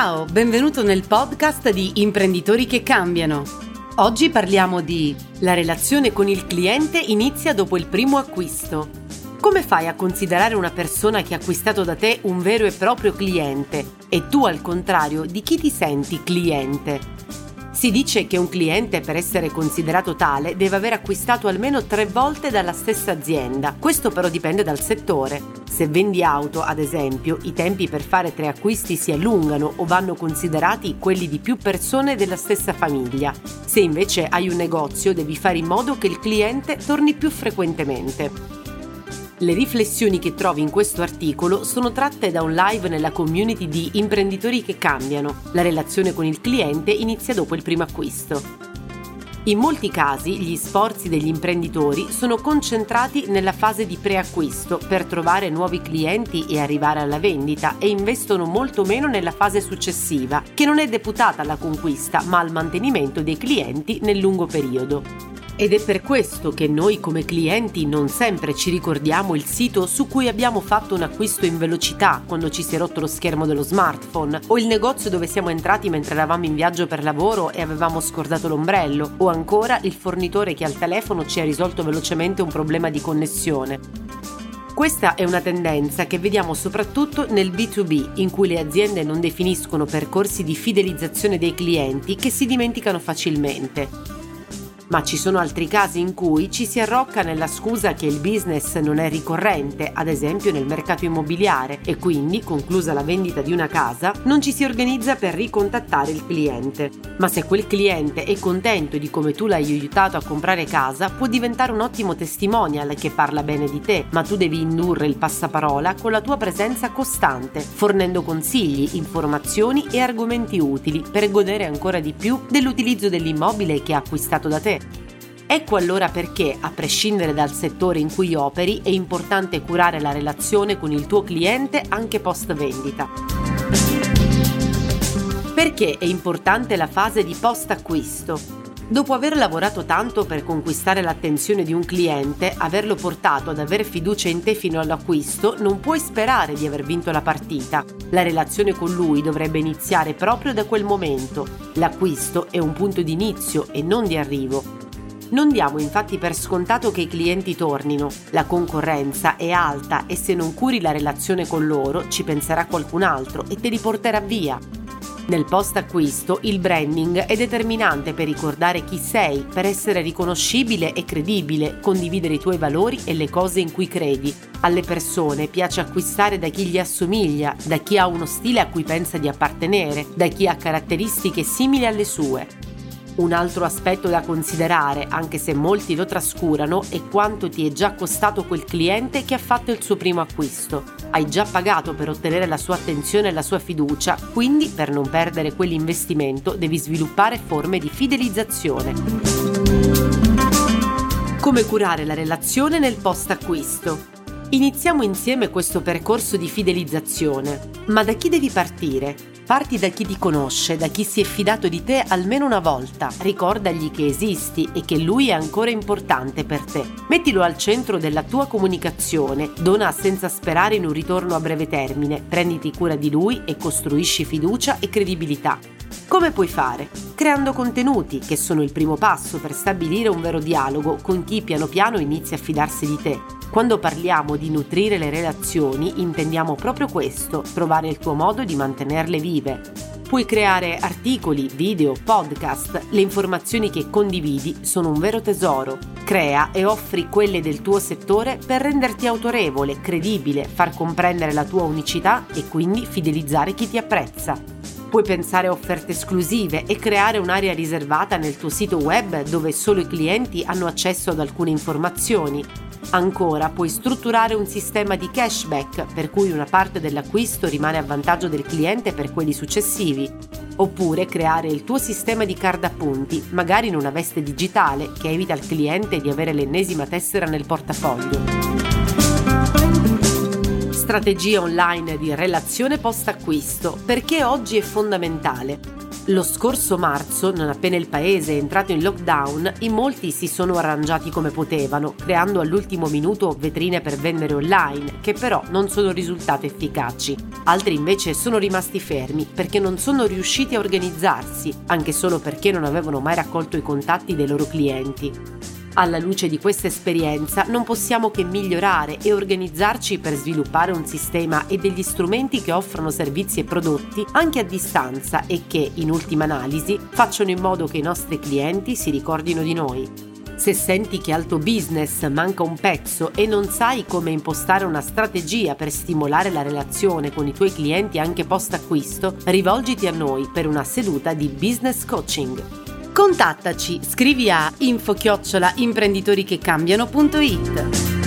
Ciao, benvenuto nel podcast di Imprenditori che cambiano. Oggi parliamo di La relazione con il cliente inizia dopo il primo acquisto. Come fai a considerare una persona che ha acquistato da te un vero e proprio cliente e tu al contrario di chi ti senti cliente? Si dice che un cliente per essere considerato tale deve aver acquistato almeno tre volte dalla stessa azienda. Questo però dipende dal settore. Se vendi auto, ad esempio, i tempi per fare tre acquisti si allungano o vanno considerati quelli di più persone della stessa famiglia. Se invece hai un negozio, devi fare in modo che il cliente torni più frequentemente. Le riflessioni che trovi in questo articolo sono tratte da un live nella community di Imprenditori che cambiano. La relazione con il cliente inizia dopo il primo acquisto. In molti casi gli sforzi degli imprenditori sono concentrati nella fase di preacquisto per trovare nuovi clienti e arrivare alla vendita e investono molto meno nella fase successiva, che non è deputata alla conquista ma al mantenimento dei clienti nel lungo periodo. Ed è per questo che noi come clienti non sempre ci ricordiamo il sito su cui abbiamo fatto un acquisto in velocità quando ci si è rotto lo schermo dello smartphone, o il negozio dove siamo entrati mentre eravamo in viaggio per lavoro e avevamo scordato l'ombrello, o ancora il fornitore che al telefono ci ha risolto velocemente un problema di connessione. Questa è una tendenza che vediamo soprattutto nel B2B, in cui le aziende non definiscono percorsi di fidelizzazione dei clienti che si dimenticano facilmente ma ci sono altri casi in cui ci si arrocca nella scusa che il business non è ricorrente, ad esempio nel mercato immobiliare, e quindi, conclusa la vendita di una casa, non ci si organizza per ricontattare il cliente. Ma se quel cliente è contento di come tu l'hai aiutato a comprare casa, può diventare un ottimo testimonial che parla bene di te, ma tu devi indurre il passaparola con la tua presenza costante, fornendo consigli, informazioni e argomenti utili per godere ancora di più dell'utilizzo dell'immobile che ha acquistato da te Ecco allora perché, a prescindere dal settore in cui operi, è importante curare la relazione con il tuo cliente anche post vendita. Perché è importante la fase di post acquisto? Dopo aver lavorato tanto per conquistare l'attenzione di un cliente, averlo portato ad aver fiducia in te fino all'acquisto, non puoi sperare di aver vinto la partita. La relazione con lui dovrebbe iniziare proprio da quel momento. L'acquisto è un punto di inizio e non di arrivo. Non diamo infatti per scontato che i clienti tornino, la concorrenza è alta e se non curi la relazione con loro ci penserà qualcun altro e te li porterà via. Nel post acquisto il branding è determinante per ricordare chi sei, per essere riconoscibile e credibile, condividere i tuoi valori e le cose in cui credi. Alle persone piace acquistare da chi gli assomiglia, da chi ha uno stile a cui pensa di appartenere, da chi ha caratteristiche simili alle sue. Un altro aspetto da considerare, anche se molti lo trascurano, è quanto ti è già costato quel cliente che ha fatto il suo primo acquisto. Hai già pagato per ottenere la sua attenzione e la sua fiducia, quindi per non perdere quell'investimento devi sviluppare forme di fidelizzazione. Come curare la relazione nel post acquisto? Iniziamo insieme questo percorso di fidelizzazione. Ma da chi devi partire? Parti da chi ti conosce, da chi si è fidato di te almeno una volta. Ricordagli che esisti e che lui è ancora importante per te. Mettilo al centro della tua comunicazione, dona senza sperare in un ritorno a breve termine, prenditi cura di lui e costruisci fiducia e credibilità. Come puoi fare? Creando contenuti, che sono il primo passo per stabilire un vero dialogo con chi piano piano inizia a fidarsi di te. Quando parliamo di nutrire le relazioni intendiamo proprio questo, trovare il tuo modo di mantenerle vive. Puoi creare articoli, video, podcast, le informazioni che condividi sono un vero tesoro. Crea e offri quelle del tuo settore per renderti autorevole, credibile, far comprendere la tua unicità e quindi fidelizzare chi ti apprezza. Puoi pensare a offerte esclusive e creare un'area riservata nel tuo sito web dove solo i clienti hanno accesso ad alcune informazioni Ancora puoi strutturare un sistema di cashback per cui una parte dell'acquisto rimane a vantaggio del cliente per quelli successivi. Oppure creare il tuo sistema di card appunti, magari in una veste digitale che evita al cliente di avere l'ennesima tessera nel portafoglio. Strategia online di relazione post acquisto, perché oggi è fondamentale. Lo scorso marzo, non appena il paese è entrato in lockdown, in molti si sono arrangiati come potevano, creando all'ultimo minuto vetrine per vendere online, che però non sono risultate efficaci. Altri invece sono rimasti fermi perché non sono riusciti a organizzarsi, anche solo perché non avevano mai raccolto i contatti dei loro clienti. Alla luce di questa esperienza non possiamo che migliorare e organizzarci per sviluppare un sistema e degli strumenti che offrono servizi e prodotti anche a distanza e che, in ultima analisi, facciano in modo che i nostri clienti si ricordino di noi. Se senti che al tuo business manca un pezzo e non sai come impostare una strategia per stimolare la relazione con i tuoi clienti anche post acquisto, rivolgiti a noi per una seduta di business coaching. Contattaci, scrivi a info-imprenditorichetecambiano.it